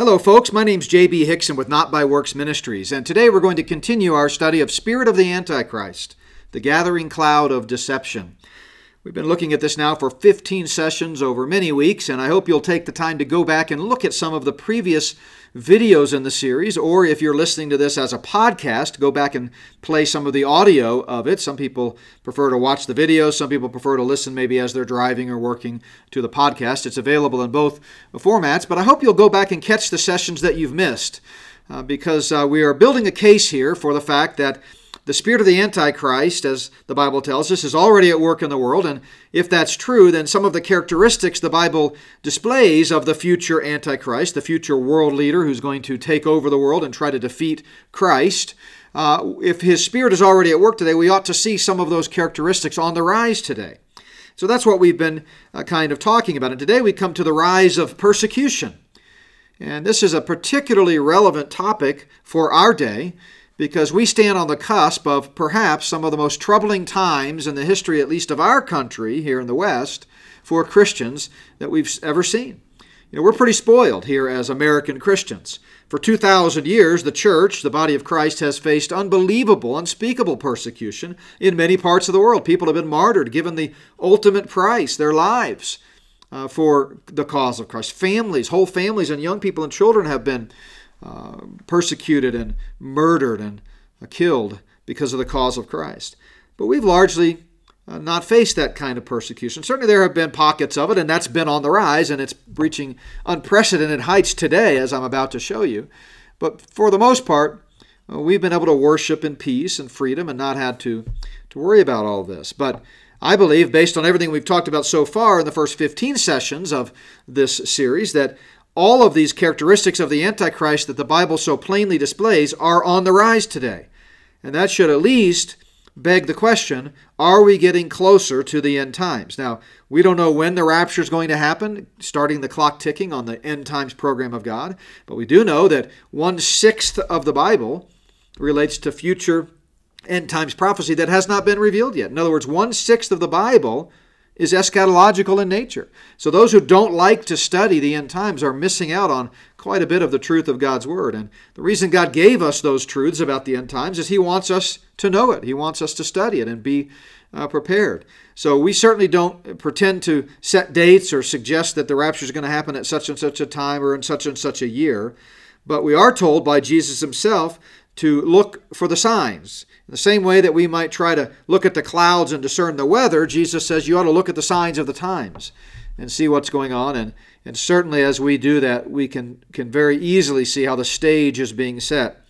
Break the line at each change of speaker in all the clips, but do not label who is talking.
Hello, folks. My name's J.B. Hickson with Not by Works Ministries, and today we're going to continue our study of Spirit of the Antichrist, the gathering cloud of deception. We've been looking at this now for 15 sessions over many weeks, and I hope you'll take the time to go back and look at some of the previous videos in the series, or if you're listening to this as a podcast, go back and play some of the audio of it. Some people prefer to watch the videos, some people prefer to listen maybe as they're driving or working to the podcast. It's available in both formats, but I hope you'll go back and catch the sessions that you've missed. Uh, because uh, we are building a case here for the fact that the spirit of the Antichrist, as the Bible tells us, is already at work in the world. And if that's true, then some of the characteristics the Bible displays of the future Antichrist, the future world leader who's going to take over the world and try to defeat Christ, uh, if his spirit is already at work today, we ought to see some of those characteristics on the rise today. So that's what we've been uh, kind of talking about. And today we come to the rise of persecution. And this is a particularly relevant topic for our day because we stand on the cusp of perhaps some of the most troubling times in the history, at least of our country here in the West, for Christians that we've ever seen. You know, we're pretty spoiled here as American Christians. For 2,000 years, the church, the body of Christ, has faced unbelievable, unspeakable persecution in many parts of the world. People have been martyred, given the ultimate price, their lives, uh, for the cause of Christ. Families, whole families, and young people and children have been uh, persecuted and murdered and uh, killed because of the cause of Christ. But we've largely uh, not faced that kind of persecution. Certainly, there have been pockets of it, and that's been on the rise, and it's reaching unprecedented heights today, as I'm about to show you. But for the most part, uh, we've been able to worship in peace and freedom and not had to, to worry about all this. But I believe, based on everything we've talked about so far in the first 15 sessions of this series, that all of these characteristics of the Antichrist that the Bible so plainly displays are on the rise today. And that should at least beg the question are we getting closer to the end times? Now, we don't know when the rapture is going to happen, starting the clock ticking on the end times program of God, but we do know that one sixth of the Bible relates to future end times prophecy that has not been revealed yet. In other words, one sixth of the Bible is eschatological in nature. So those who don't like to study the end times are missing out on quite a bit of the truth of God's Word. And the reason God gave us those truths about the end times is He wants us to know it, He wants us to study it and be uh, prepared. So we certainly don't pretend to set dates or suggest that the rapture is going to happen at such and such a time or in such and such a year. But we are told by Jesus Himself to look for the signs. In the same way that we might try to look at the clouds and discern the weather, Jesus says you ought to look at the signs of the times and see what's going on. And, and certainly as we do that, we can, can very easily see how the stage is being set.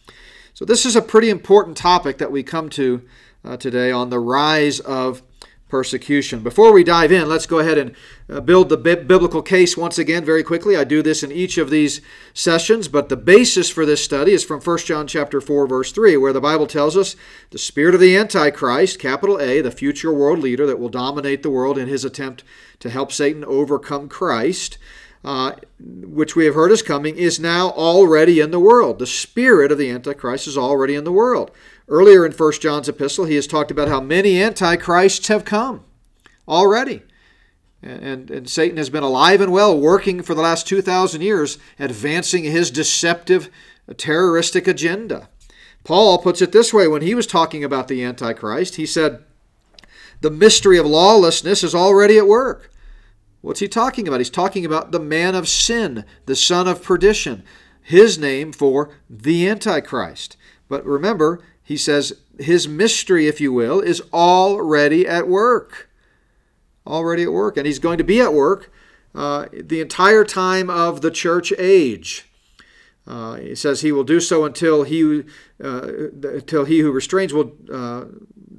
So, this is a pretty important topic that we come to uh, today on the rise of persecution. Before we dive in, let's go ahead and uh, build the biblical case once again very quickly. I do this in each of these sessions, but the basis for this study is from 1 John chapter 4 verse 3 where the Bible tells us the spirit of the antichrist, capital A, the future world leader that will dominate the world in his attempt to help Satan overcome Christ, uh, which we have heard is coming, is now already in the world. The spirit of the Antichrist is already in the world. Earlier in 1 John's epistle, he has talked about how many antichrists have come already. And, and Satan has been alive and well, working for the last 2,000 years, advancing his deceptive, terroristic agenda. Paul puts it this way when he was talking about the Antichrist. He said, The mystery of lawlessness is already at work. What's he talking about? He's talking about the man of sin, the son of perdition, his name for the Antichrist. But remember, he says his mystery, if you will, is already at work. Already at work. And he's going to be at work uh, the entire time of the church age. Uh, he says he will do so until he, uh, until he who restrains will, uh,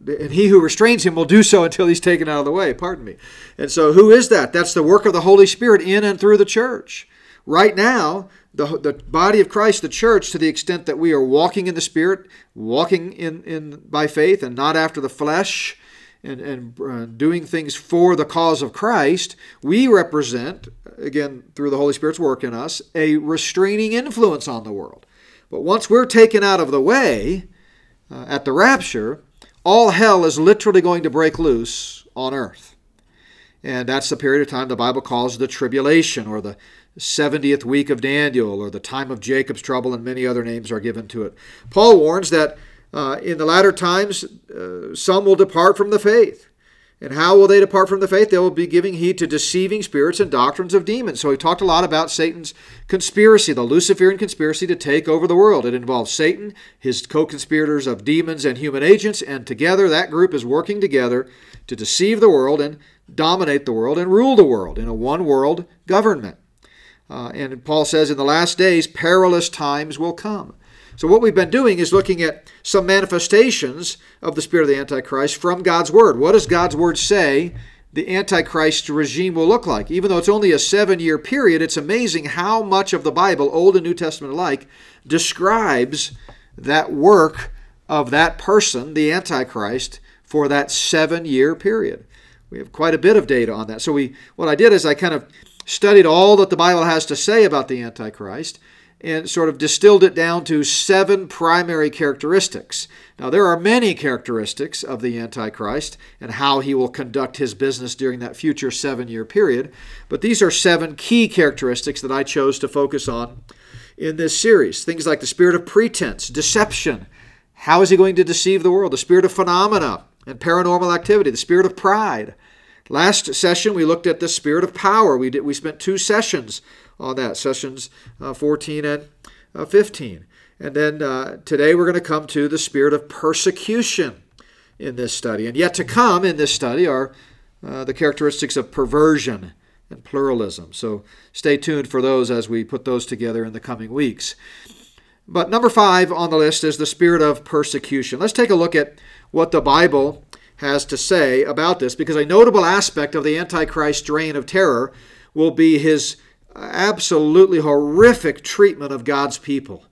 and he who restrains him will do so until he's taken out of the way. Pardon me. And so, who is that? That's the work of the Holy Spirit in and through the church. Right now, the, the body of Christ, the church, to the extent that we are walking in the Spirit, walking in, in by faith and not after the flesh, and, and uh, doing things for the cause of Christ, we represent, again, through the Holy Spirit's work in us, a restraining influence on the world. But once we're taken out of the way uh, at the rapture, all hell is literally going to break loose on earth. And that's the period of time the Bible calls the tribulation or the 70th week of Daniel or the time of Jacob's trouble, and many other names are given to it. Paul warns that uh, in the latter times uh, some will depart from the faith. And how will they depart from the faith? They will be giving heed to deceiving spirits and doctrines of demons. So we talked a lot about Satan's conspiracy, the Luciferian conspiracy to take over the world. It involves Satan, his co conspirators of demons and human agents, and together that group is working together to deceive the world and dominate the world and rule the world in a one world government. Uh, and Paul says, in the last days, perilous times will come. So, what we've been doing is looking at some manifestations of the spirit of the Antichrist from God's Word. What does God's Word say the Antichrist regime will look like? Even though it's only a seven year period, it's amazing how much of the Bible, Old and New Testament alike, describes that work of that person, the Antichrist, for that seven year period. We have quite a bit of data on that. So, we, what I did is I kind of studied all that the Bible has to say about the Antichrist and sort of distilled it down to seven primary characteristics. Now, there are many characteristics of the Antichrist and how he will conduct his business during that future seven year period, but these are seven key characteristics that I chose to focus on in this series. Things like the spirit of pretense, deception. How is he going to deceive the world? The spirit of phenomena and paranormal activity, the spirit of pride. Last session, we looked at the spirit of power. We, did, we spent two sessions on that, sessions uh, 14 and uh, 15. And then uh, today we're going to come to the spirit of persecution in this study. And yet to come in this study are uh, the characteristics of perversion and pluralism. So stay tuned for those as we put those together in the coming weeks. But number five on the list is the spirit of persecution. Let's take a look at what the Bible has to say about this because a notable aspect of the Antichrist reign of terror will be his absolutely horrific treatment of God's people,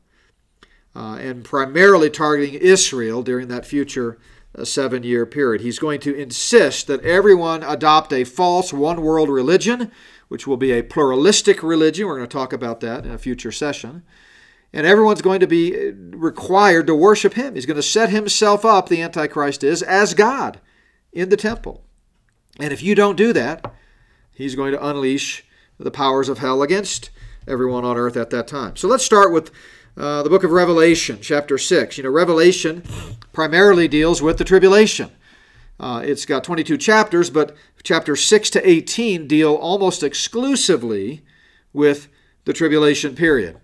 uh, and primarily targeting Israel during that future uh, seven year period. He's going to insist that everyone adopt a false one world religion, which will be a pluralistic religion. We're going to talk about that in a future session. And everyone's going to be uh, required to worship him. He's going to set himself up, the Antichrist is, as God in the temple. And if you don't do that, he's going to unleash the powers of hell against everyone on earth at that time. So let's start with uh, the book of Revelation, chapter 6. You know, Revelation primarily deals with the tribulation. Uh, it's got 22 chapters, but chapters 6 to 18 deal almost exclusively with the tribulation period,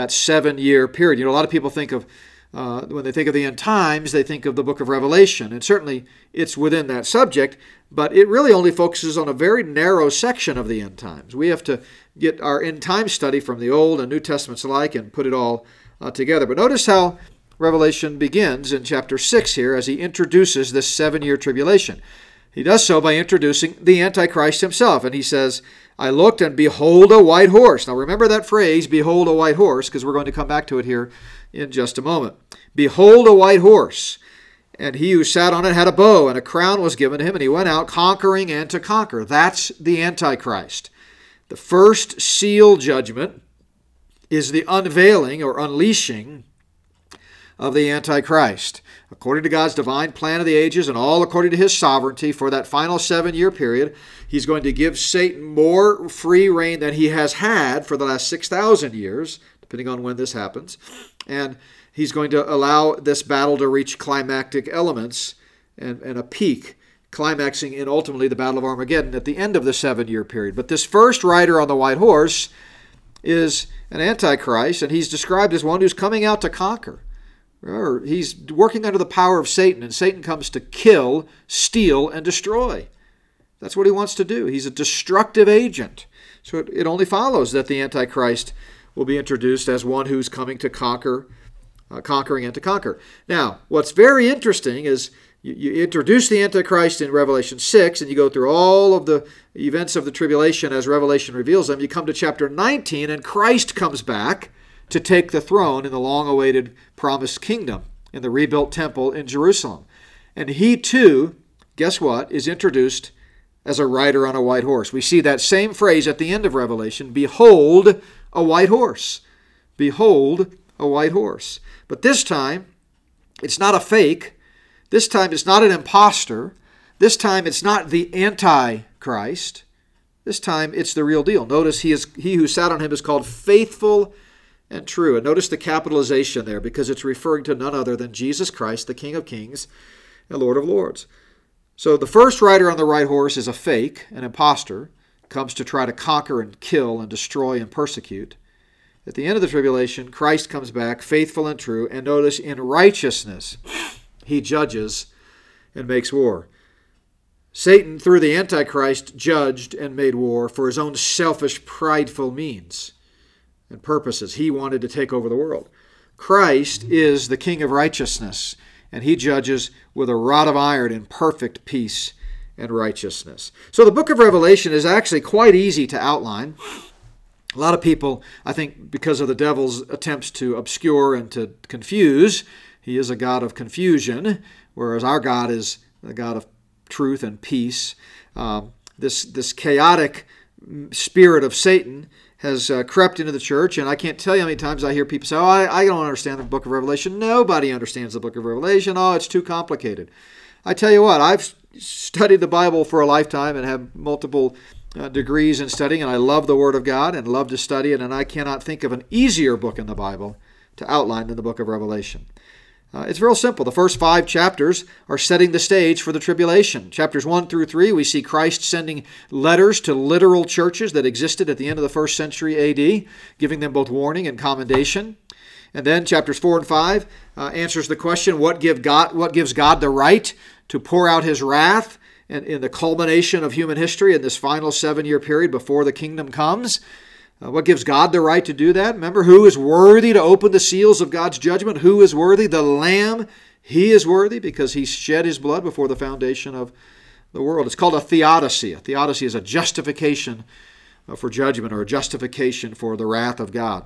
that seven year period. You know, a lot of people think of uh, when they think of the end times, they think of the book of Revelation. And certainly it's within that subject, but it really only focuses on a very narrow section of the end times. We have to get our end time study from the Old and New Testaments alike and put it all uh, together. But notice how Revelation begins in chapter 6 here as he introduces this seven year tribulation. He does so by introducing the Antichrist himself. And he says, I looked and behold a white horse. Now remember that phrase, behold a white horse, because we're going to come back to it here in just a moment. Behold a white horse, and he who sat on it had a bow, and a crown was given him, and he went out conquering and to conquer. That's the Antichrist. The first seal judgment is the unveiling or unleashing of the Antichrist. According to God's divine plan of the ages and all according to his sovereignty for that final seven year period, he's going to give Satan more free reign than he has had for the last 6,000 years, depending on when this happens and he's going to allow this battle to reach climactic elements and, and a peak, climaxing in ultimately the Battle of Armageddon at the end of the seven year period. But this first rider on the white horse is an antichrist, and he's described as one who's coming out to conquer. Remember, he's working under the power of Satan, and Satan comes to kill, steal, and destroy. That's what he wants to do. He's a destructive agent. So it, it only follows that the Antichrist will be introduced as one who's coming to conquer, uh, conquering and to conquer. Now, what's very interesting is you, you introduce the Antichrist in Revelation 6, and you go through all of the events of the tribulation as Revelation reveals them. You come to chapter 19, and Christ comes back to take the throne in the long awaited promised kingdom in the rebuilt temple in Jerusalem. And he too, guess what, is introduced as a rider on a white horse. We see that same phrase at the end of Revelation Behold, a white horse. Behold, a white horse. But this time, it's not a fake. This time, it's not an impostor. This time, it's not the Antichrist. This time it's the real deal. Notice he is he who sat on him is called faithful and true. And notice the capitalization there because it's referring to none other than Jesus Christ, the King of Kings and Lord of Lords. So the first rider on the right horse is a fake, an impostor, comes to try to conquer and kill and destroy and persecute. At the end of the tribulation, Christ comes back, faithful and true, and notice in righteousness he judges and makes war. Satan, through the Antichrist, judged and made war for his own selfish, prideful means and purposes. He wanted to take over the world. Christ is the King of righteousness, and he judges with a rod of iron in perfect peace and righteousness. So the book of Revelation is actually quite easy to outline. A lot of people, I think, because of the devil's attempts to obscure and to confuse, he is a God of confusion, whereas our God is a God of truth and peace. Um, this, this chaotic spirit of Satan has uh, crept into the church, and I can't tell you how many times I hear people say, Oh, I, I don't understand the book of Revelation. Nobody understands the book of Revelation. Oh, it's too complicated. I tell you what, I've studied the Bible for a lifetime and have multiple uh, degrees in studying, and I love the Word of God and love to study it, and I cannot think of an easier book in the Bible to outline than the book of Revelation. Uh, it's real simple. The first five chapters are setting the stage for the tribulation. Chapters 1 through 3, we see Christ sending letters to literal churches that existed at the end of the first century AD, giving them both warning and commendation. And then chapters 4 and 5 uh, answers the question what, give God, what gives God the right to pour out his wrath in, in the culmination of human history in this final seven year period before the kingdom comes? Uh, what gives God the right to do that? Remember, who is worthy to open the seals of God's judgment? Who is worthy? The Lamb. He is worthy because he shed his blood before the foundation of the world. It's called a theodicy. A theodicy is a justification uh, for judgment or a justification for the wrath of God.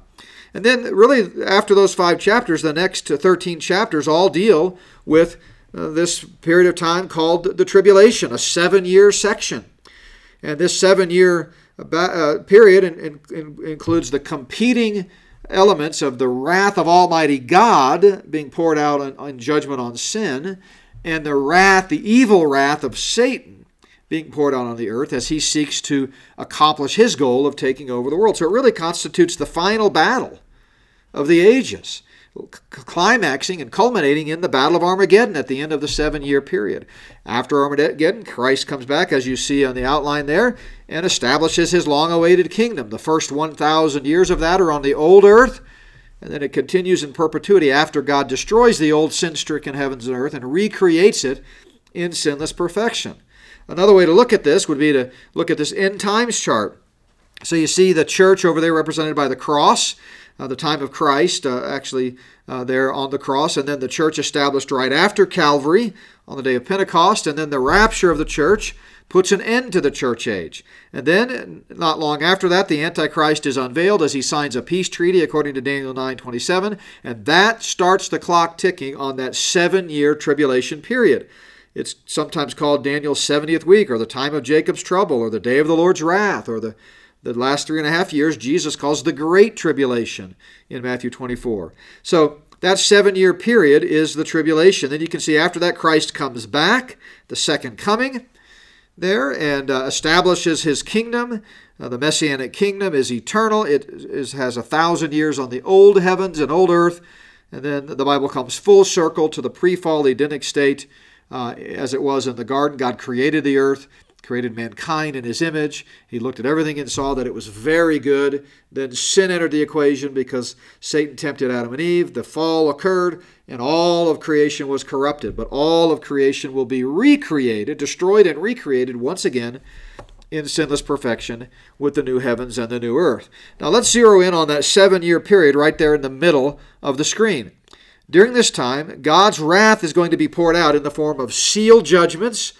And then, really, after those five chapters, the next 13 chapters all deal with uh, this period of time called the tribulation, a seven year section. And this seven year uh, period in, in, includes the competing elements of the wrath of Almighty God being poured out in judgment on sin, and the wrath, the evil wrath of Satan being poured out on the earth as he seeks to accomplish his goal of taking over the world. So it really constitutes the final battle of the ages climaxing and culminating in the Battle of Armageddon at the end of the seven year period. After Armageddon, Christ comes back, as you see on the outline there, and establishes his long awaited kingdom. The first 1,000 years of that are on the old earth, and then it continues in perpetuity after God destroys the old sin stricken heavens and earth and recreates it in sinless perfection. Another way to look at this would be to look at this end times chart. So you see the church over there represented by the cross the time of Christ, uh, actually uh, there on the cross, and then the church established right after Calvary on the day of Pentecost, and then the rapture of the church puts an end to the church age. And then, not long after that, the Antichrist is unveiled as he signs a peace treaty according to Daniel 9:27, and that starts the clock ticking on that seven-year tribulation period. It's sometimes called Daniel's 70th week, or the time of Jacob's trouble, or the day of the Lord's wrath, or the the last three and a half years, Jesus calls the Great Tribulation in Matthew 24. So that seven year period is the tribulation. Then you can see after that, Christ comes back, the second coming there, and uh, establishes his kingdom. Uh, the Messianic kingdom is eternal, it is, has a thousand years on the old heavens and old earth. And then the Bible comes full circle to the pre fall Edenic state uh, as it was in the garden. God created the earth created mankind in his image. He looked at everything and saw that it was very good. Then sin entered the equation because Satan tempted Adam and Eve. The fall occurred, and all of creation was corrupted. But all of creation will be recreated, destroyed and recreated once again in sinless perfection with the new heavens and the new earth. Now let's zero in on that seven year period right there in the middle of the screen. During this time, God's wrath is going to be poured out in the form of seal judgments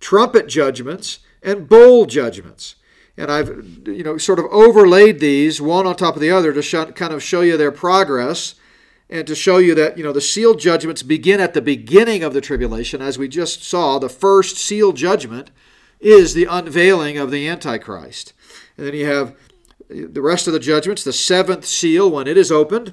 trumpet judgments, and bowl judgments. And I've you know sort of overlaid these one on top of the other to sh- kind of show you their progress and to show you that you know the seal judgments begin at the beginning of the tribulation as we just saw the first seal judgment is the unveiling of the antichrist and then you have the rest of the judgments the seventh seal when it is opened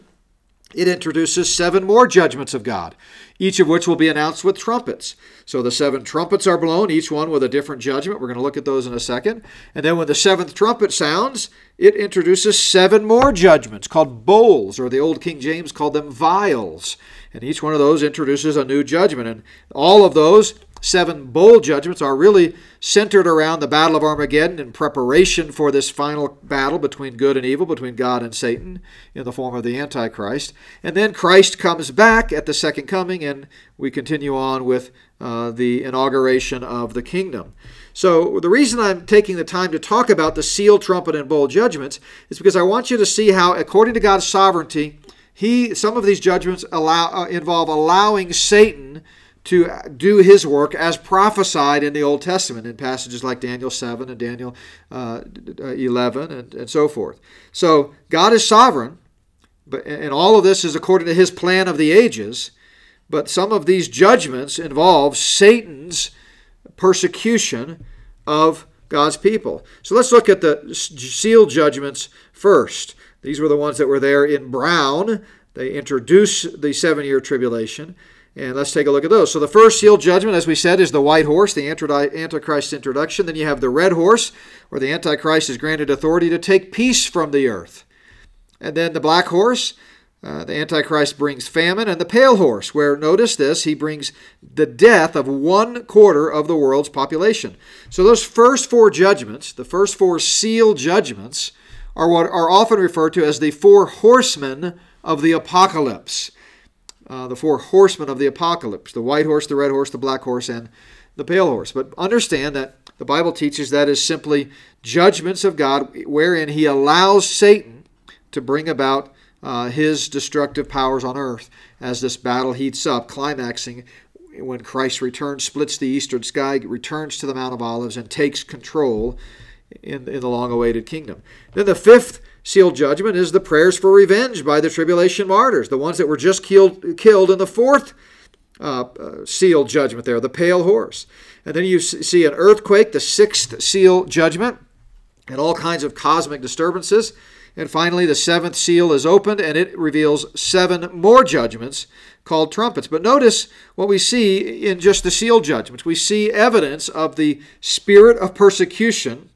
it introduces seven more judgments of God, each of which will be announced with trumpets. So the seven trumpets are blown, each one with a different judgment. We're going to look at those in a second. And then when the seventh trumpet sounds, it introduces seven more judgments called bowls, or the Old King James called them vials. And each one of those introduces a new judgment. And all of those seven bowl judgments are really centered around the Battle of Armageddon in preparation for this final battle between good and evil, between God and Satan, in the form of the Antichrist. And then Christ comes back at the second coming, and we continue on with uh, the inauguration of the kingdom. So, the reason I'm taking the time to talk about the seal, trumpet, and bowl judgments is because I want you to see how, according to God's sovereignty, he some of these judgments allow uh, involve allowing Satan to do his work as prophesied in the Old Testament in passages like Daniel 7 and Daniel uh, 11 and, and so forth. So God is sovereign, but, and all of this is according to his plan of the ages, but some of these judgments involve Satan's persecution of God's people. So let's look at the seal judgments first. These were the ones that were there in brown. They introduce the seven year tribulation. And let's take a look at those. So the first seal judgment, as we said, is the white horse, the Antichrist introduction. Then you have the red horse, where the Antichrist is granted authority to take peace from the earth. And then the black horse, uh, the Antichrist brings famine. And the pale horse, where, notice this, he brings the death of one quarter of the world's population. So those first four judgments, the first four seal judgments, are what are often referred to as the four horsemen of the apocalypse uh, the four horsemen of the apocalypse the white horse, the red horse, the black horse, and the pale horse. But understand that the Bible teaches that is simply judgments of God wherein He allows Satan to bring about uh, his destructive powers on earth as this battle heats up, climaxing when Christ returns, splits the eastern sky, returns to the Mount of Olives, and takes control in, in the long awaited kingdom. Then the fifth sealed judgment is the prayers for revenge by the tribulation martyrs, the ones that were just killed, killed in the fourth uh, uh, sealed judgment there, the pale horse. And then you see an earthquake, the sixth seal judgment, and all kinds of cosmic disturbances. And finally, the seventh seal is opened and it reveals seven more judgments called trumpets. But notice what we see in just the seal judgments. We see evidence of the spirit of persecution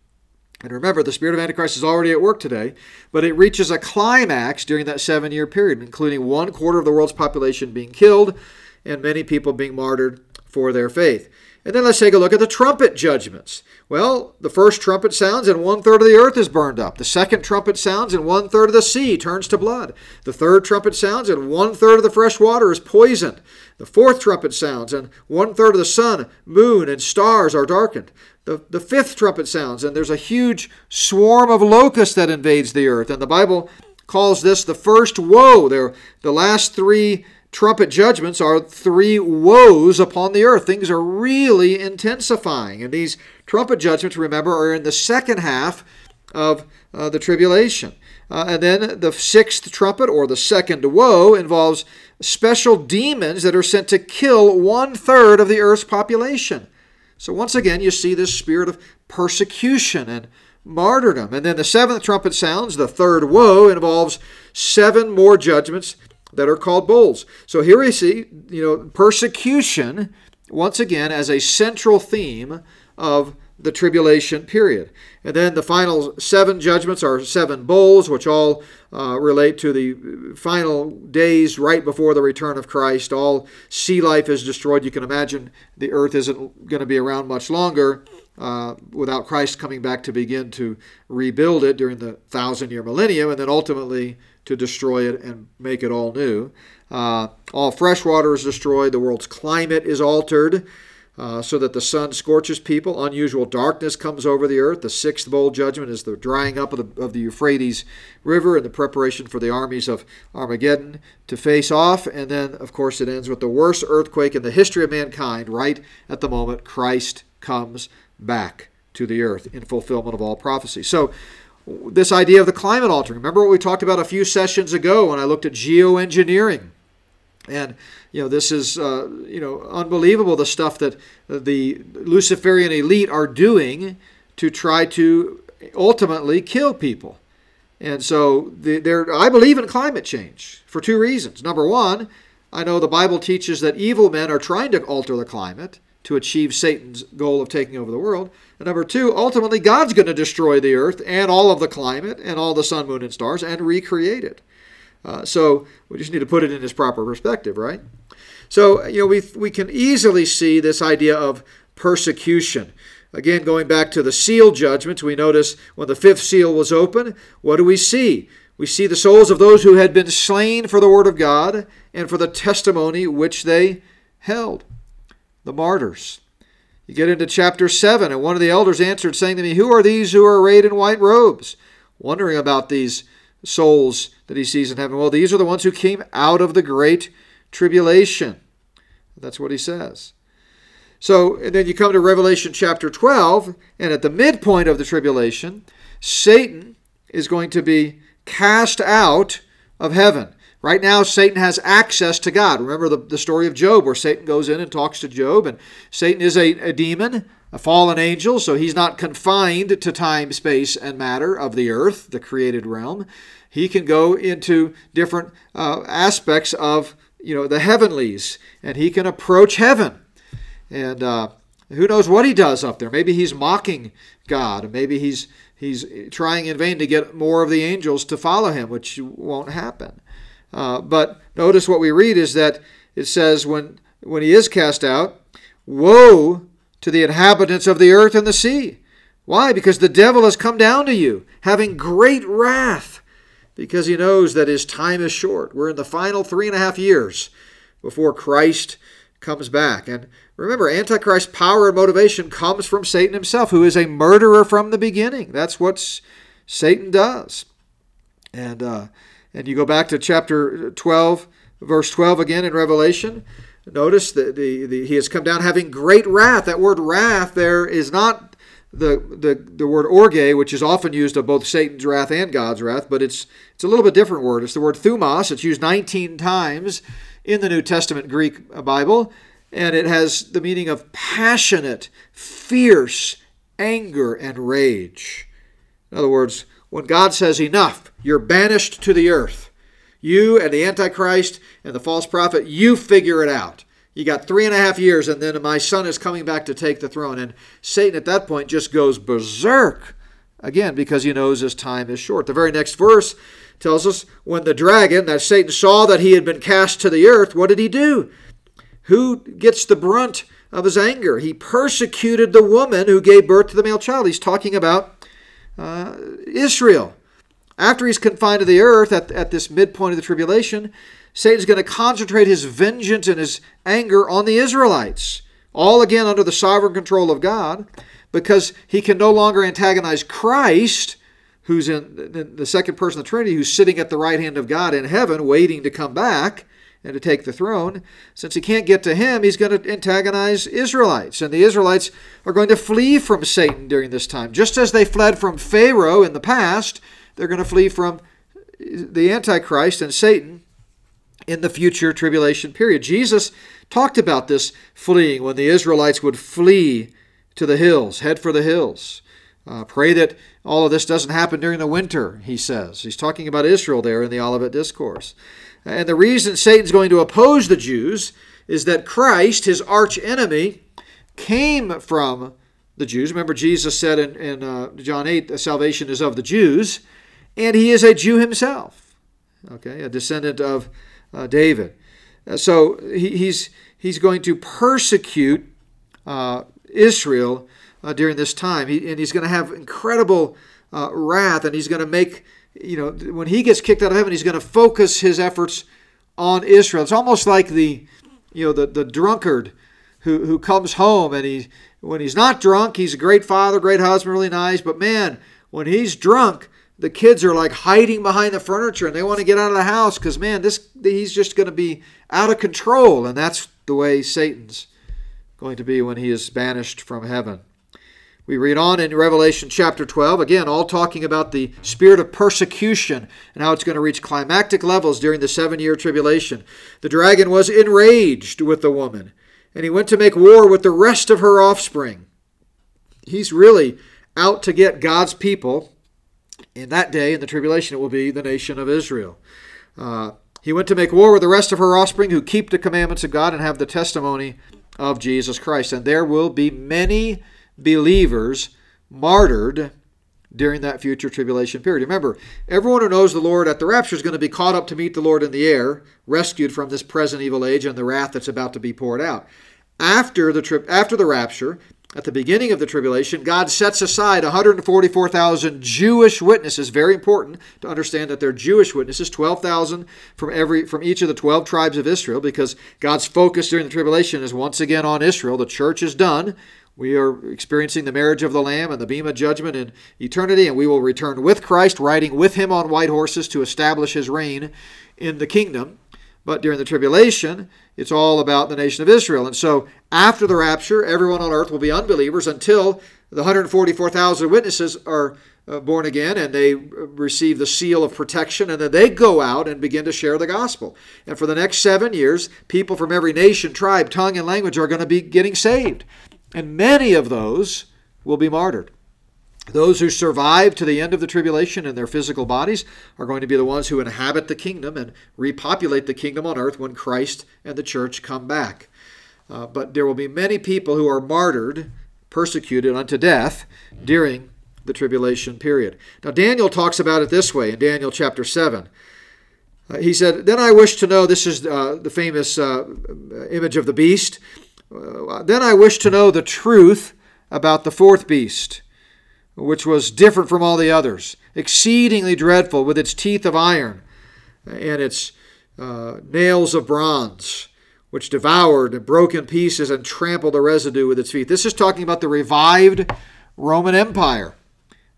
and remember, the spirit of Antichrist is already at work today, but it reaches a climax during that seven year period, including one quarter of the world's population being killed and many people being martyred for their faith. And then let's take a look at the trumpet judgments. Well, the first trumpet sounds and one third of the earth is burned up. The second trumpet sounds and one third of the sea turns to blood. The third trumpet sounds and one third of the fresh water is poisoned. The fourth trumpet sounds and one third of the sun, moon, and stars are darkened. The, the fifth trumpet sounds, and there's a huge swarm of locusts that invades the earth. And the Bible calls this the first woe. There, the last three trumpet judgments are three woes upon the earth. Things are really intensifying. And these trumpet judgments, remember, are in the second half of uh, the tribulation. Uh, and then the sixth trumpet, or the second woe, involves special demons that are sent to kill one third of the earth's population. So once again, you see this spirit of persecution and martyrdom. And then the seventh trumpet sounds, the third woe involves seven more judgments that are called bowls. So here we see, you know, persecution once again as a central theme of the tribulation period. And then the final seven judgments are seven bowls, which all uh, relate to the final days right before the return of Christ. All sea life is destroyed. You can imagine the earth isn't going to be around much longer uh, without Christ coming back to begin to rebuild it during the thousand year millennium and then ultimately to destroy it and make it all new. Uh, all fresh water is destroyed. The world's climate is altered. Uh, so that the sun scorches people. Unusual darkness comes over the earth. The sixth bowl judgment is the drying up of the, of the Euphrates River and the preparation for the armies of Armageddon to face off. And then, of course, it ends with the worst earthquake in the history of mankind right at the moment Christ comes back to the earth in fulfillment of all prophecy. So, this idea of the climate altering. Remember what we talked about a few sessions ago when I looked at geoengineering and you know this is uh, you know unbelievable the stuff that the Luciferian elite are doing to try to ultimately kill people. And so the, there, I believe in climate change for two reasons. Number one, I know the Bible teaches that evil men are trying to alter the climate to achieve Satan's goal of taking over the world. And number two, ultimately, God's going to destroy the earth and all of the climate and all the sun, moon, and stars and recreate it. Uh, so we just need to put it in its proper perspective, right? So, you know, we, we can easily see this idea of persecution. Again, going back to the seal judgments, we notice when the fifth seal was open, what do we see? We see the souls of those who had been slain for the word of God and for the testimony which they held, the martyrs. You get into chapter 7, and one of the elders answered, saying to me, Who are these who are arrayed in white robes? Wondering about these souls that he sees in heaven. Well, these are the ones who came out of the great tribulation. That's what he says. So, and then you come to Revelation chapter 12, and at the midpoint of the tribulation, Satan is going to be cast out of heaven. Right now, Satan has access to God. Remember the, the story of Job, where Satan goes in and talks to Job, and Satan is a, a demon, a fallen angel, so he's not confined to time, space, and matter of the earth, the created realm. He can go into different uh, aspects of you know the heavenlies, and he can approach heaven. And uh, who knows what he does up there? Maybe he's mocking God. Maybe he's he's trying in vain to get more of the angels to follow him, which won't happen. Uh, but notice what we read is that it says when when he is cast out, woe to the inhabitants of the earth and the sea. Why? Because the devil has come down to you, having great wrath, because he knows that his time is short. We're in the final three and a half years before Christ comes back. And remember, Antichrist's power and motivation comes from Satan himself, who is a murderer from the beginning. That's what Satan does. And uh, and you go back to chapter 12, verse 12 again in Revelation. Notice that the, the, he has come down having great wrath. That word wrath there is not the, the, the word orge, which is often used of both Satan's wrath and God's wrath, but it's, it's a little bit different word. It's the word thumos. It's used 19 times in the New Testament Greek Bible, and it has the meaning of passionate, fierce anger and rage. In other words, when God says, Enough, you're banished to the earth. You and the Antichrist and the false prophet, you figure it out. You got three and a half years, and then my son is coming back to take the throne. And Satan at that point just goes berserk again because he knows his time is short. The very next verse tells us when the dragon, that Satan saw that he had been cast to the earth, what did he do? Who gets the brunt of his anger? He persecuted the woman who gave birth to the male child. He's talking about uh, Israel. After he's confined to the earth at, at this midpoint of the tribulation, Satan's going to concentrate his vengeance and his anger on the Israelites, all again under the sovereign control of God, because he can no longer antagonize Christ, who's in the second person of the Trinity, who's sitting at the right hand of God in heaven, waiting to come back and to take the throne. Since he can't get to him, he's going to antagonize Israelites. And the Israelites are going to flee from Satan during this time. Just as they fled from Pharaoh in the past, they're going to flee from the Antichrist and Satan in the future tribulation period. Jesus talked about this fleeing when the Israelites would flee to the hills, head for the hills. Uh, pray that all of this doesn't happen during the winter, he says. He's talking about Israel there in the Olivet Discourse. And the reason Satan's going to oppose the Jews is that Christ, his arch enemy, came from the Jews. Remember, Jesus said in, in uh, John 8, salvation is of the Jews, and he is a Jew himself, okay, a descendant of uh, David. Uh, so he, he's, he's going to persecute uh, Israel uh, during this time, he, and he's going to have incredible uh, wrath, and he's going to make, you know, when he gets kicked out of heaven, he's going to focus his efforts on Israel. It's almost like the, you know, the, the drunkard who, who comes home and he, when he's not drunk, he's a great father, great husband, really nice, but man, when he's drunk, the kids are like hiding behind the furniture and they want to get out of the house because man this he's just going to be out of control and that's the way satan's going to be when he is banished from heaven we read on in revelation chapter 12 again all talking about the spirit of persecution and how it's going to reach climactic levels during the seven year tribulation the dragon was enraged with the woman and he went to make war with the rest of her offspring he's really out to get god's people In that day, in the tribulation, it will be the nation of Israel. Uh, he went to make war with the rest of her offspring who keep the commandments of God and have the testimony of Jesus Christ. And there will be many believers martyred during that future tribulation period. Remember, everyone who knows the Lord at the rapture is going to be caught up to meet the Lord in the air, rescued from this present evil age and the wrath that's about to be poured out. After the trip after the rapture, at the beginning of the tribulation, God sets aside 144,000 Jewish witnesses. Very important to understand that they're Jewish witnesses, 12,000 from every from each of the 12 tribes of Israel, because God's focus during the tribulation is once again on Israel. The church is done. We are experiencing the marriage of the Lamb and the bema judgment in eternity, and we will return with Christ, riding with him on white horses to establish his reign in the kingdom. But during the tribulation, it's all about the nation of Israel. And so after the rapture, everyone on earth will be unbelievers until the 144,000 witnesses are uh, born again and they receive the seal of protection and then they go out and begin to share the gospel. And for the next seven years, people from every nation, tribe, tongue, and language are going to be getting saved. And many of those will be martyred. Those who survive to the end of the tribulation in their physical bodies are going to be the ones who inhabit the kingdom and repopulate the kingdom on earth when Christ and the church come back. Uh, but there will be many people who are martyred, persecuted unto death during the tribulation period. Now, Daniel talks about it this way in Daniel chapter 7. Uh, he said, Then I wish to know, this is uh, the famous uh, image of the beast. Uh, then I wish to know the truth about the fourth beast which was different from all the others, exceedingly dreadful, with its teeth of iron and its uh, nails of bronze, which devoured and broke in pieces and trampled the residue with its feet. This is talking about the revived Roman Empire.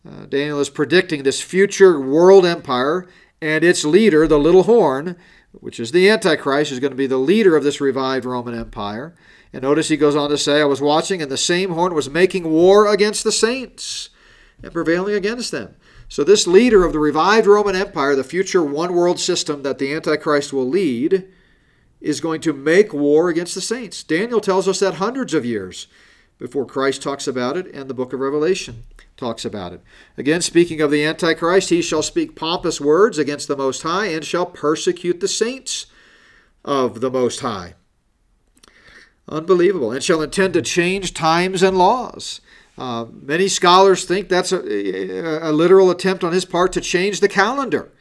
Uh, Daniel is predicting this future world empire and its leader, the little horn, which is the Antichrist, is going to be the leader of this revived Roman Empire. And notice he goes on to say, I was watching, and the same horn was making war against the saints and prevailing against them. So, this leader of the revived Roman Empire, the future one world system that the Antichrist will lead, is going to make war against the saints. Daniel tells us that hundreds of years before Christ talks about it, and the book of Revelation talks about it. Again, speaking of the Antichrist, he shall speak pompous words against the Most High and shall persecute the saints of the Most High. Unbelievable. And shall intend to change times and laws uh, many scholars think that's a, a, literal attempt on his part to change the calendar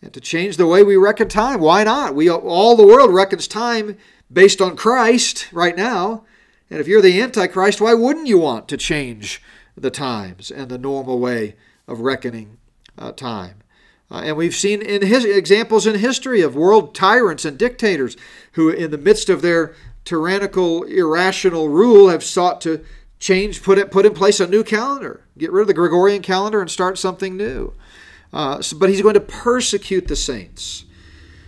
and to change the way we reckon time. Why not? We all the world reckons time based on Christ right now, and if you're the Antichrist, why wouldn't you want to change the times and the normal way of reckoning uh, time? Uh, and we've seen in his examples in history of world tyrants and dictators who, in the midst of their tyrannical, irrational rule, have sought to change, put it, put in place a new calendar, get rid of the Gregorian calendar and start something new. Uh, so, but he's going to persecute the saints.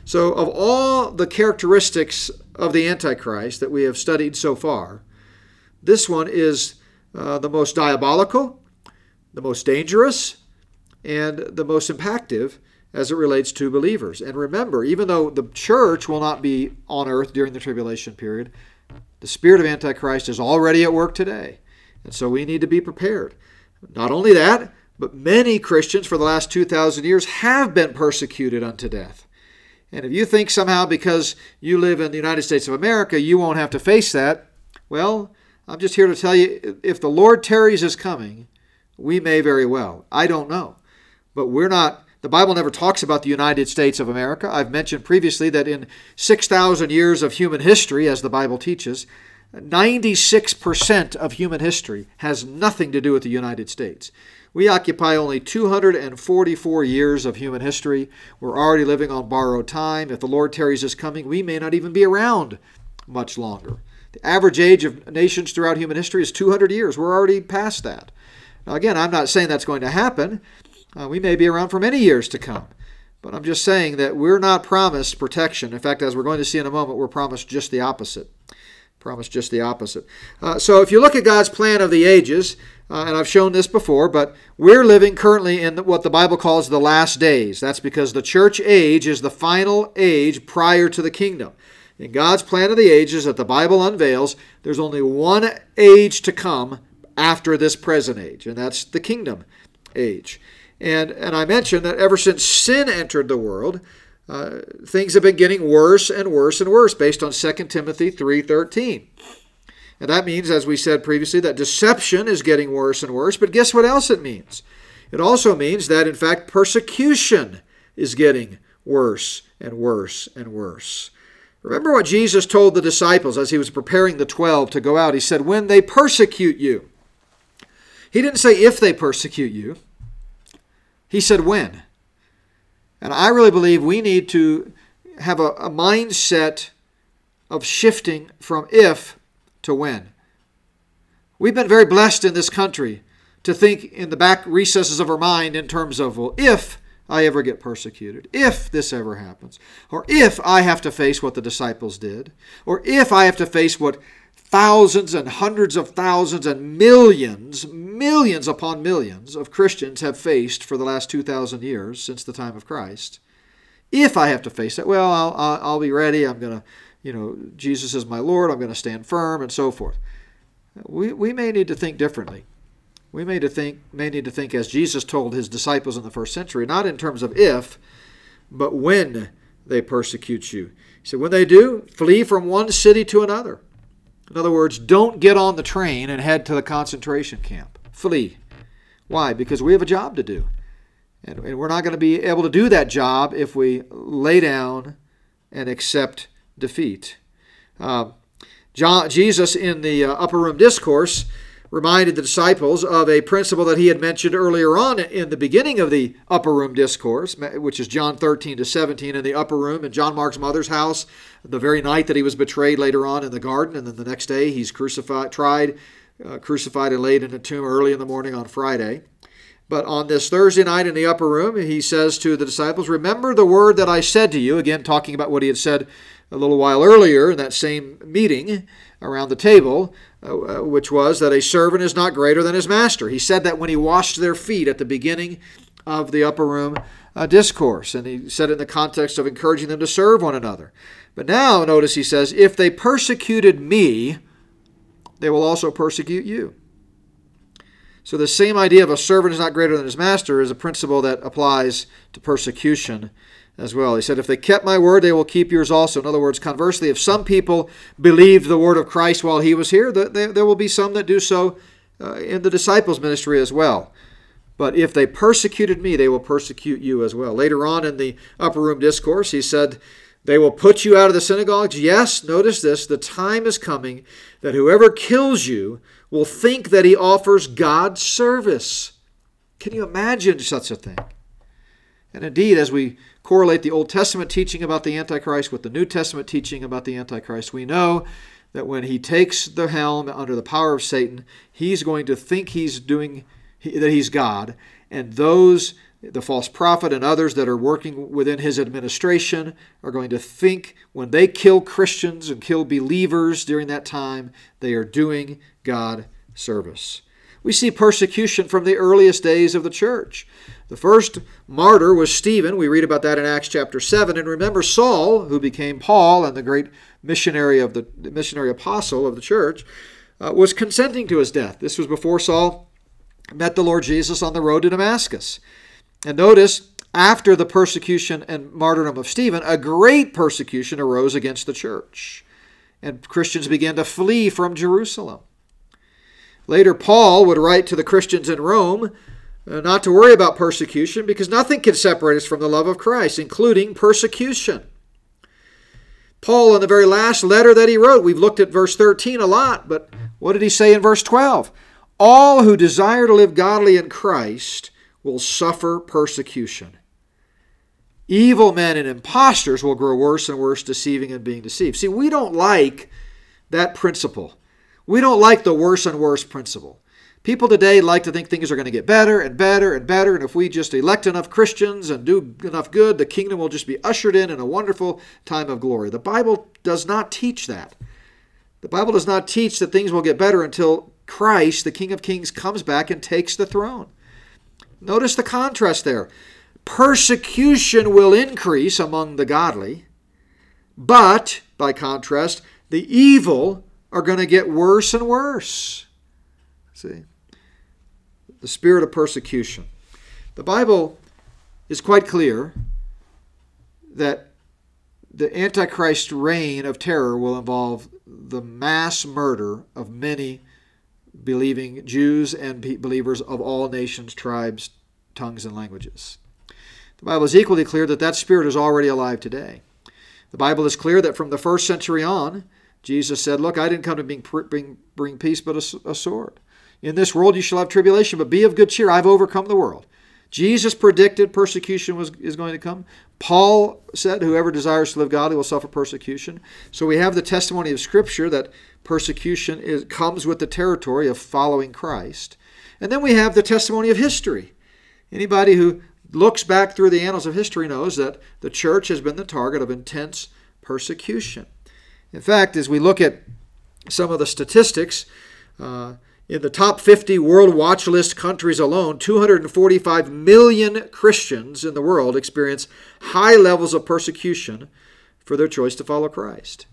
So, of all the characteristics of the Antichrist that we have studied so far, this one is uh, the most diabolical, the most dangerous, and the most impactful as it relates to believers. And remember, even though the church will not be on earth during the tribulation period, the spirit of Antichrist is already at work today. And so we need to be prepared. Not only that, but many Christians for the last 2,000 years have been persecuted unto death. And if you think somehow because you live in the United States of America, you won't have to face that, well, I'm just here to tell you if the Lord tarries is coming, we may very well. I don't know. But we're not the Bible never talks about the United States of America. I've mentioned previously that in 6,000 years of human history, as the Bible teaches, 96% of human history has nothing to do with the United States. We occupy only 244 years of human history. We're already living on borrowed time. If the Lord tarries is coming, we may not even be around much longer. The average age of nations throughout human history is 200 years. We're already past that. Now, again, I'm not saying that's going to happen. Uh, we may be around for many years to come. But I'm just saying that we're not promised protection. In fact, as we're going to see in a moment, we're promised just the opposite. Promised just the opposite. Uh, so if you look at God's plan of the ages, uh, and I've shown this before, but we're living currently in what the Bible calls the last days. That's because the church age is the final age prior to the kingdom. In God's plan of the ages that the Bible unveils, there's only one age to come after this present age, and that's the kingdom age. And, and I mentioned that ever since sin entered the world, uh, things have been getting worse and worse and worse based on 2 Timothy 3.13. And that means, as we said previously, that deception is getting worse and worse. But guess what else it means? It also means that, in fact, persecution is getting worse and worse and worse. Remember what Jesus told the disciples as he was preparing the twelve to go out? He said, When they persecute you. He didn't say if they persecute you, he said when. And I really believe we need to have a, a mindset of shifting from if to when. We've been very blessed in this country to think in the back recesses of our mind in terms of, well, if I ever get persecuted, if this ever happens, or if I have to face what the disciples did, or if I have to face what thousands and hundreds of thousands and millions, millions upon millions of Christians have faced for the last 2,000 years since the time of Christ. If I have to face it, well, I'll, I'll, I'll be ready. I'm going to, you know, Jesus is my Lord. I'm going to stand firm and so forth. We, we may need to think differently. We may, to think, may need to think as Jesus told his disciples in the first century, not in terms of if, but when they persecute you. He said, when they do, flee from one city to another. In other words, don't get on the train and head to the concentration camp. Flee. Why? Because we have a job to do. And, and we're not going to be able to do that job if we lay down and accept defeat. Uh, John, Jesus, in the uh, Upper Room Discourse, reminded the disciples of a principle that he had mentioned earlier on in the beginning of the upper room discourse, which is John 13 to 17 in the upper room in John Mark's mother's house, the very night that he was betrayed later on in the garden, and then the next day he's crucified, tried, uh, crucified, and laid in a tomb early in the morning on Friday. But on this Thursday night in the upper room, he says to the disciples, Remember the word that I said to you, again talking about what he had said a little while earlier in that same meeting around the table, uh, uh, which was that a servant is not greater than his master. He said that when he washed their feet at the beginning of the upper room uh, discourse, and he said it in the context of encouraging them to serve one another. But now, notice he says, If they persecuted me, they will also persecute you. So, the same idea of a servant is not greater than his master is a principle that applies to persecution as well. He said, If they kept my word, they will keep yours also. In other words, conversely, if some people believed the word of Christ while he was here, there will be some that do so uh, in the disciples' ministry as well. But if they persecuted me, they will persecute you as well. Later on in the upper room discourse, he said, They will put you out of the synagogues. Yes, notice this the time is coming that whoever kills you will think that he offers God service. Can you imagine such a thing? And indeed, as we correlate the Old Testament teaching about the Antichrist with the New Testament teaching about the Antichrist, we know that when he takes the helm under the power of Satan, he's going to think he's doing that he's God, and those the false prophet and others that are working within his administration are going to think when they kill Christians and kill believers during that time, they are doing God service. We see persecution from the earliest days of the church. The first martyr was Stephen. We read about that in Acts chapter 7. And remember Saul, who became Paul and the great missionary of the missionary apostle of the church, uh, was consenting to his death. This was before Saul met the Lord Jesus on the road to Damascus. And notice, after the persecution and martyrdom of Stephen, a great persecution arose against the church. And Christians began to flee from Jerusalem. Later, Paul would write to the Christians in Rome uh, not to worry about persecution because nothing can separate us from the love of Christ, including persecution. Paul, in the very last letter that he wrote, we've looked at verse 13 a lot, but what did he say in verse 12? All who desire to live godly in Christ will suffer persecution. Evil men and impostors will grow worse and worse, deceiving and being deceived. See, we don't like that principle. We don't like the worse and worse principle. People today like to think things are going to get better and better and better, and if we just elect enough Christians and do enough good, the kingdom will just be ushered in in a wonderful time of glory. The Bible does not teach that. The Bible does not teach that things will get better until Christ, the King of Kings, comes back and takes the throne. Notice the contrast there. Persecution will increase among the godly, but, by contrast, the evil are going to get worse and worse. See? the spirit of persecution. The Bible is quite clear that the Antichrist reign of terror will involve the mass murder of many believing Jews and believers of all nations, tribes, tongues, and languages. The Bible is equally clear that that spirit is already alive today. The Bible is clear that from the first century on, Jesus said, Look, I didn't come to bring, bring, bring peace but a, a sword. In this world you shall have tribulation, but be of good cheer. I've overcome the world. Jesus predicted persecution was, is going to come. Paul said, Whoever desires to live godly will suffer persecution. So we have the testimony of Scripture that persecution is, comes with the territory of following Christ. And then we have the testimony of history. Anybody who looks back through the annals of history knows that the church has been the target of intense persecution. In fact, as we look at some of the statistics, uh, in the top 50 World Watch List countries alone, 245 million Christians in the world experience high levels of persecution for their choice to follow Christ.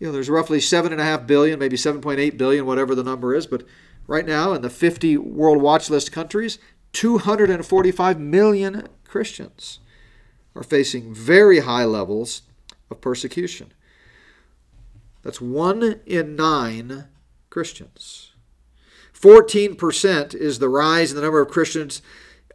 You know, there's roughly 7.5 billion, maybe 7.8 billion, whatever the number is, but right now in the 50 World Watch List countries, 245 million Christians are facing very high levels of persecution. That's one in nine Christians. 14% is the rise in the number of Christians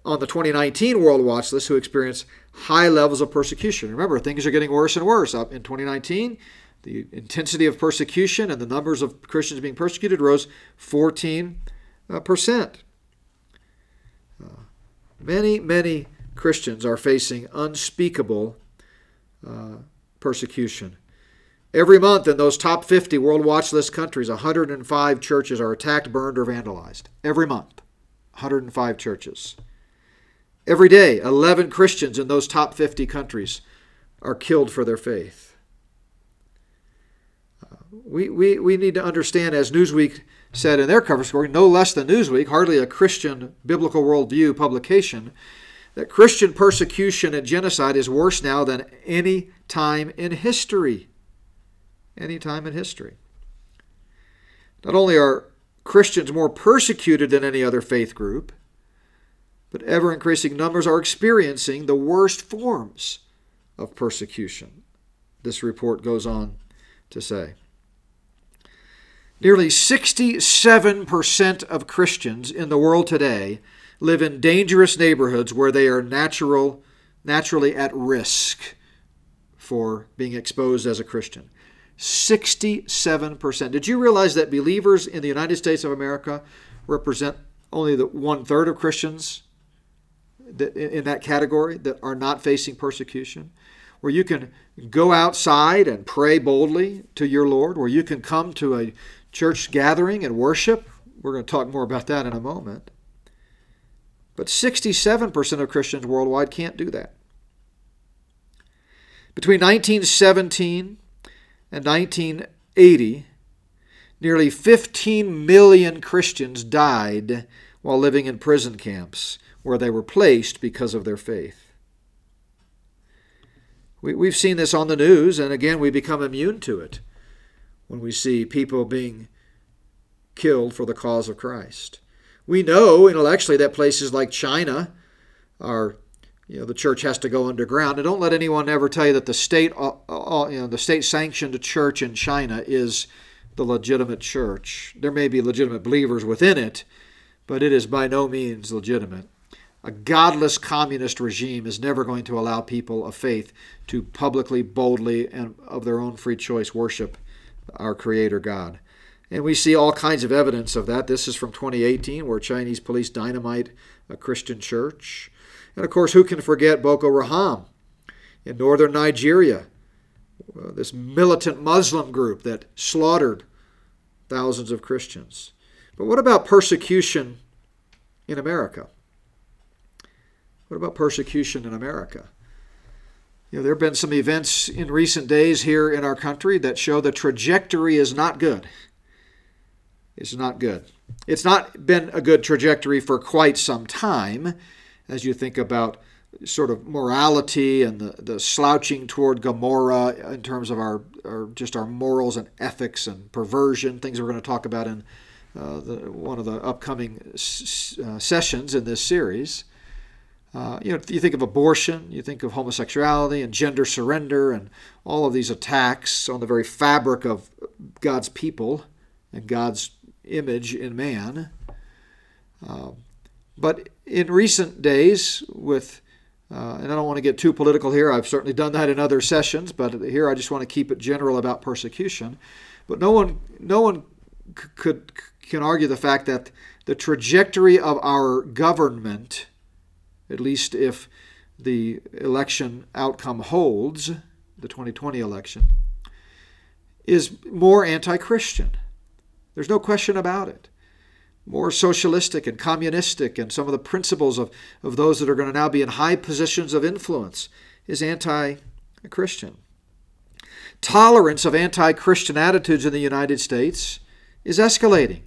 on the 2019 World Watch List who experience high levels of persecution. Remember, things are getting worse and worse. Up in 2019, the intensity of persecution and the numbers of Christians being persecuted rose 14%. Many, many Christians are facing unspeakable uh, persecution. Every month in those top 50 World Watch List countries, 105 churches are attacked, burned, or vandalized. Every month, 105 churches. Every day, 11 Christians in those top 50 countries are killed for their faith. Uh, we, we, we need to understand, as Newsweek said in their cover story, no less than Newsweek, hardly a Christian biblical worldview publication, that Christian persecution and genocide is worse now than any time in history. Any time in history. Not only are Christians more persecuted than any other faith group, but ever increasing numbers are experiencing the worst forms of persecution. This report goes on to say. Nearly 67% of Christians in the world today live in dangerous neighborhoods where they are natural, naturally at risk for being exposed as a Christian. 67%. Did you realize that believers in the United States of America represent only the one third of Christians in that category that are not facing persecution? Where you can go outside and pray boldly to your Lord, where you can come to a church gathering and worship. We're going to talk more about that in a moment. But 67% of Christians worldwide can't do that. Between 1917 and 1980, nearly 15 million Christians died while living in prison camps where they were placed because of their faith. We, have seen this on the news, and again, we become immune to it when we see people being killed for the cause of Christ. We know intellectually that places like China are you know the church has to go underground and don't let anyone ever tell you that the state uh, uh, you know the state sanctioned church in China is the legitimate church there may be legitimate believers within it but it is by no means legitimate a godless communist regime is never going to allow people of faith to publicly boldly and of their own free choice worship our Creator God. And we see all kinds of evidence of that. This is from 2018, where Chinese police dynamite a Christian church. And of course, who can forget Boko Haram in northern Nigeria, uh, this militant Muslim group that slaughtered thousands of Christians. But what about persecution in America? What about persecution in America? You know, there have been some events in recent days here in our country that show the trajectory is not good. It's not good. It's not been a good trajectory for quite some time as you think about sort of morality and the, the slouching toward Gomorrah in terms of our, our just our morals and ethics and perversion, things we're going to talk about in uh, the, one of the upcoming s- uh, sessions in this series. Uh, you know, you think of abortion, you think of homosexuality and gender surrender, and all of these attacks on the very fabric of God's people and God's image in man. Uh, but in recent days, with uh, and I don't want to get too political here. I've certainly done that in other sessions, but here I just want to keep it general about persecution. But no one, no one c- could can argue the fact that the trajectory of our government, at least if the election outcome holds, the 2020 election, is more anti-Christian. There's no question about it more socialistic and communistic, and some of the principles of, of those that are going to now be in high positions of influence is anti Christian. Tolerance of anti Christian attitudes in the United States is escalating.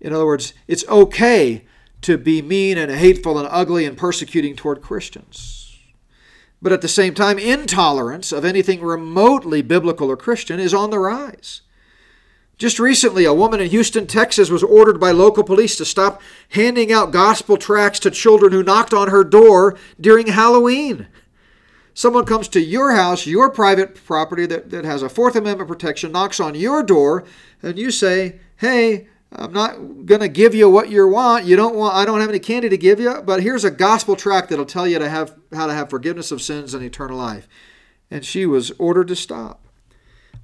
In other words, it's okay to be mean and hateful and ugly and persecuting toward Christians. But at the same time, intolerance of anything remotely biblical or Christian is on the rise. Just recently, a woman in Houston, Texas was ordered by local police to stop handing out gospel tracts to children who knocked on her door during Halloween. Someone comes to your house, your private property that, that has a Fourth Amendment protection, knocks on your door, and you say, Hey, I'm not going to give you what you want. You don't want I don't have any candy to give you, but here's a gospel tract that'll tell you to have how to have forgiveness of sins and eternal life. And she was ordered to stop.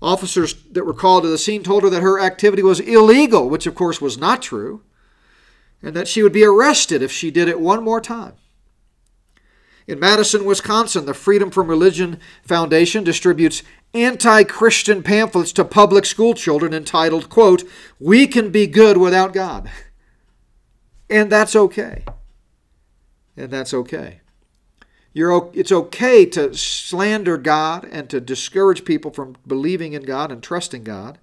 Officers that were called to the scene told her that her activity was illegal, which of course was not true, and that she would be arrested if she did it one more time. In Madison, Wisconsin, the Freedom from Religion Foundation distributes anti Christian pamphlets to public school children entitled, quote, We Can Be Good Without God. And that's okay. And that's okay. You're, it's okay to slander God and to discourage people from believing in God and trusting God.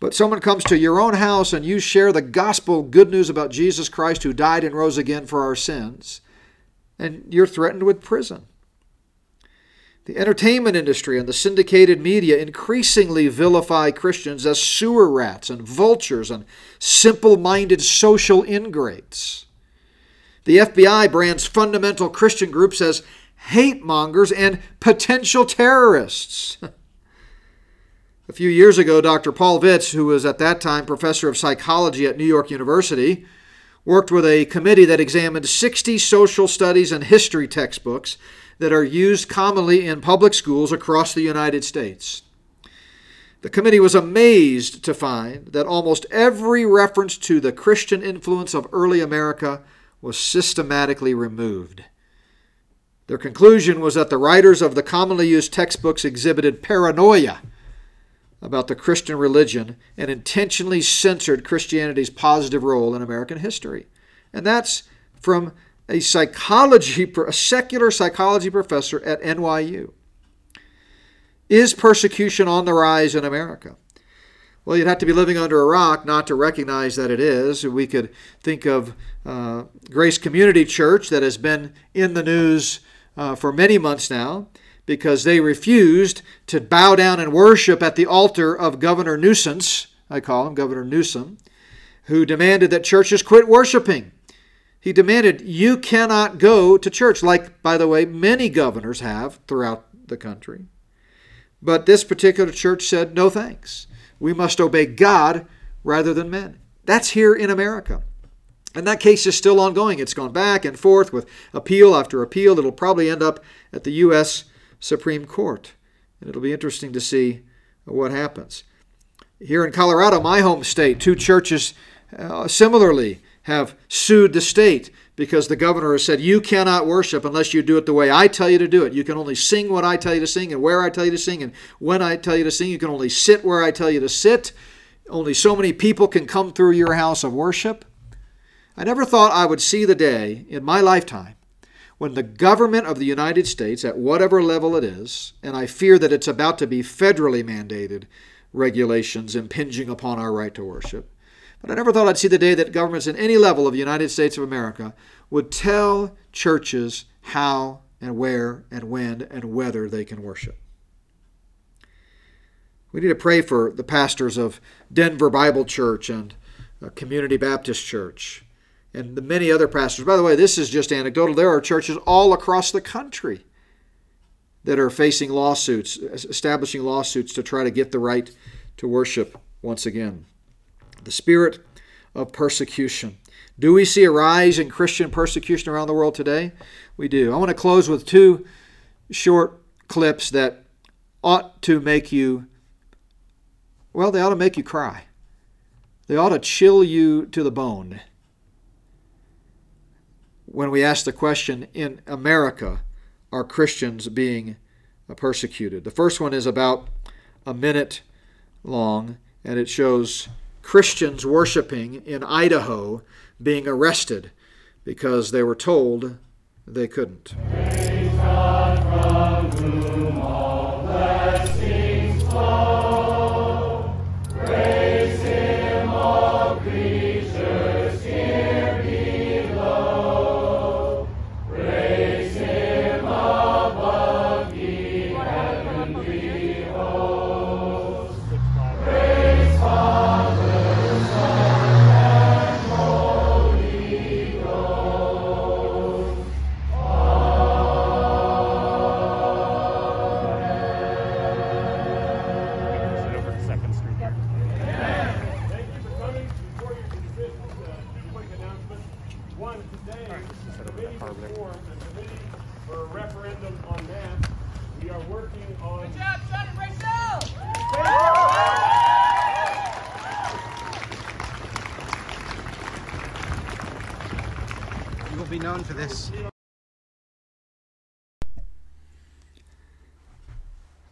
But someone comes to your own house and you share the gospel good news about Jesus Christ who died and rose again for our sins, and you're threatened with prison. The entertainment industry and the syndicated media increasingly vilify Christians as sewer rats and vultures and simple minded social ingrates. The FBI brands fundamental Christian groups as hate mongers and potential terrorists. A few years ago, Dr. Paul Vitz, who was at that time professor of psychology at New York University, worked with a committee that examined 60 social studies and history textbooks that are used commonly in public schools across the United States. The committee was amazed to find that almost every reference to the Christian influence of early America was systematically removed. Their conclusion was that the writers of the commonly used textbooks exhibited paranoia about the Christian religion and intentionally censored Christianity's positive role in American history. And that's from a psychology a secular psychology professor at NYU. Is persecution on the rise in America? Well, you'd have to be living under a rock not to recognize that it is. We could think of uh, Grace Community Church that has been in the news uh, for many months now because they refused to bow down and worship at the altar of Governor Nuisance, I call him Governor Newsom, who demanded that churches quit worshiping. He demanded, You cannot go to church, like, by the way, many governors have throughout the country. But this particular church said, No thanks. We must obey God rather than men. That's here in America. And that case is still ongoing. It's gone back and forth with appeal after appeal. It'll probably end up at the U.S. Supreme Court. And it'll be interesting to see what happens. Here in Colorado, my home state, two churches uh, similarly have sued the state because the governor has said, You cannot worship unless you do it the way I tell you to do it. You can only sing what I tell you to sing and where I tell you to sing and when I tell you to sing. You can only sit where I tell you to sit. Only so many people can come through your house of worship. I never thought I would see the day in my lifetime when the government of the United States, at whatever level it is, and I fear that it's about to be federally mandated regulations impinging upon our right to worship, but I never thought I'd see the day that governments in any level of the United States of America would tell churches how and where and when and whether they can worship. We need to pray for the pastors of Denver Bible Church and uh, Community Baptist Church and the many other pastors. By the way, this is just anecdotal. There are churches all across the country that are facing lawsuits, establishing lawsuits to try to get the right to worship once again. The spirit of persecution. Do we see a rise in Christian persecution around the world today? We do. I want to close with two short clips that ought to make you, well, they ought to make you cry. They ought to chill you to the bone. When we ask the question, in America, are Christians being persecuted? The first one is about a minute long, and it shows Christians worshiping in Idaho being arrested because they were told they couldn't.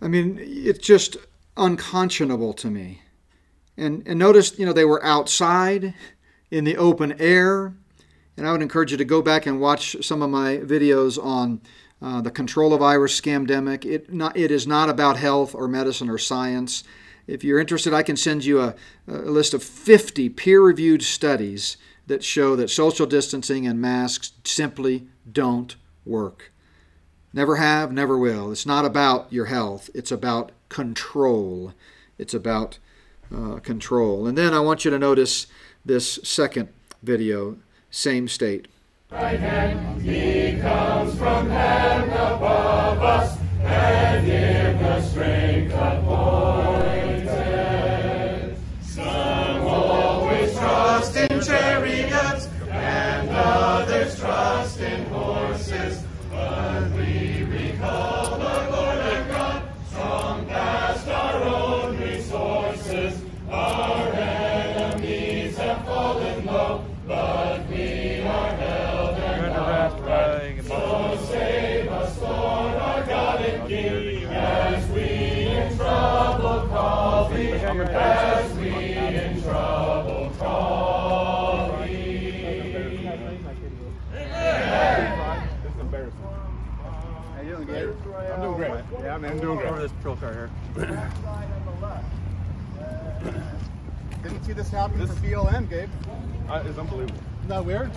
I mean, it's just unconscionable to me. And, and notice, you know, they were outside in the open air. And I would encourage you to go back and watch some of my videos on uh, the coronavirus scamdemic. It, not, it is not about health or medicine or science. If you're interested, I can send you a, a list of 50 peer reviewed studies that show that social distancing and masks simply don't work. Never have, never will. It's not about your health, it's about control. It's about uh, control. And then I want you to notice this second video, same state. Right he comes from heaven above us, and in the strength appointed. In chariots, and others trust in horses. But we recall the Lord our God, strong past
our own resources. Our enemies have fallen low, but we are held and upright. So save us, Lord our God and King, as we in
you doing, Gabe? I'm doing great. Yeah, man, I'm doing great. Over this patrol car here. Didn't see this happen this, for BLM, Gabe. Uh, it's unbelievable. Isn't that weird?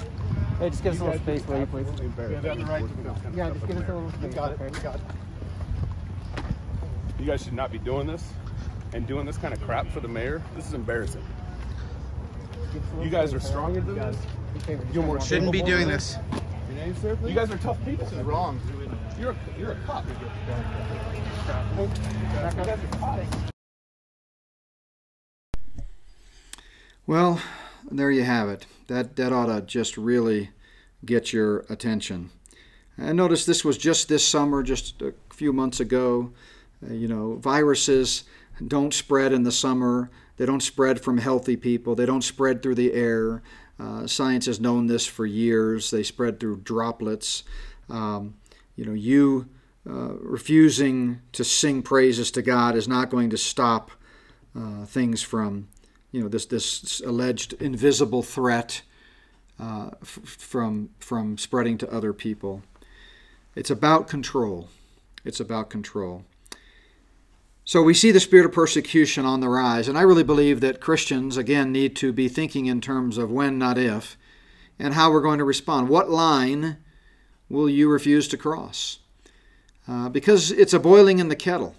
Hey, just give us a little space, will you, please?
Yeah, just give us a little space. got it. got it.
You guys should not be doing this and doing this kind of crap for the mayor, this is embarrassing. You guys are stronger than this.
You're more Shouldn't be doing this.
Your name, sir, You guys are tough people.
This is wrong.
You're a, you're a cop.
Well, there you have it. That that ought to just really get your attention. And notice this was just this summer, just a few months ago. Uh, you know, viruses don't spread in the summer. They don't spread from healthy people. They don't spread through the air. Uh, science has known this for years. They spread through droplets. Um, you know, you uh, refusing to sing praises to God is not going to stop uh, things from, you know, this this alleged invisible threat uh, f- from from spreading to other people. It's about control. It's about control. So we see the spirit of persecution on the rise, and I really believe that Christians, again, need to be thinking in terms of when, not if, and how we're going to respond. What line will you refuse to cross? Uh, because it's a boiling in the kettle.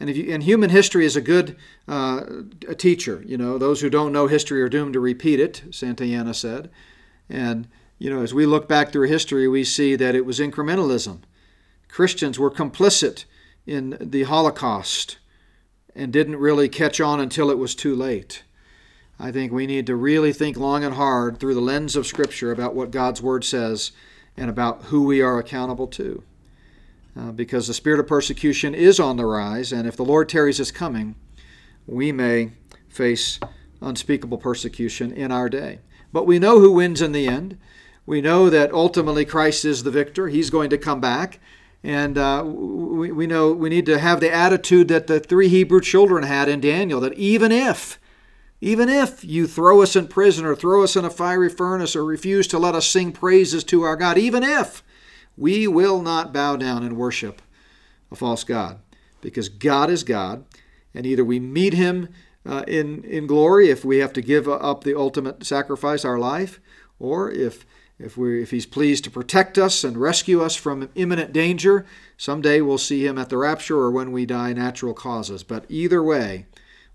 And, if you, and human history is a good uh, a teacher. You know, those who don't know history are doomed to repeat it, Santayana said. And, you know, as we look back through history, we see that it was incrementalism. Christians were complicit in the Holocaust and didn't really catch on until it was too late. I think we need to really think long and hard through the lens of Scripture about what God's Word says and about who we are accountable to. Uh, because the spirit of persecution is on the rise, and if the Lord tarries his coming, we may face unspeakable persecution in our day. But we know who wins in the end. We know that ultimately Christ is the victor. He's going to come back. And uh, we, we know we need to have the attitude that the three Hebrew children had in Daniel that even if, even if you throw us in prison or throw us in a fiery furnace or refuse to let us sing praises to our God, even if, we will not bow down and worship a false God because God is God. And either we meet Him uh, in, in glory if we have to give up the ultimate sacrifice, our life, or if if, we, if he's pleased to protect us and rescue us from imminent danger, someday we'll see him at the rapture or when we die natural causes. But either way,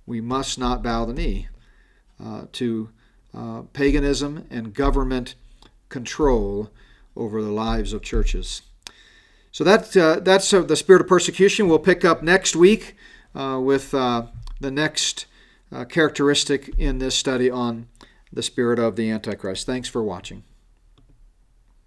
we must not bow the knee to uh, paganism and government control over the lives of churches. So that, uh, that's uh, the spirit of persecution. We'll pick up next week uh, with uh, the next characteristic in this study on the spirit of the Antichrist. Thanks for watching.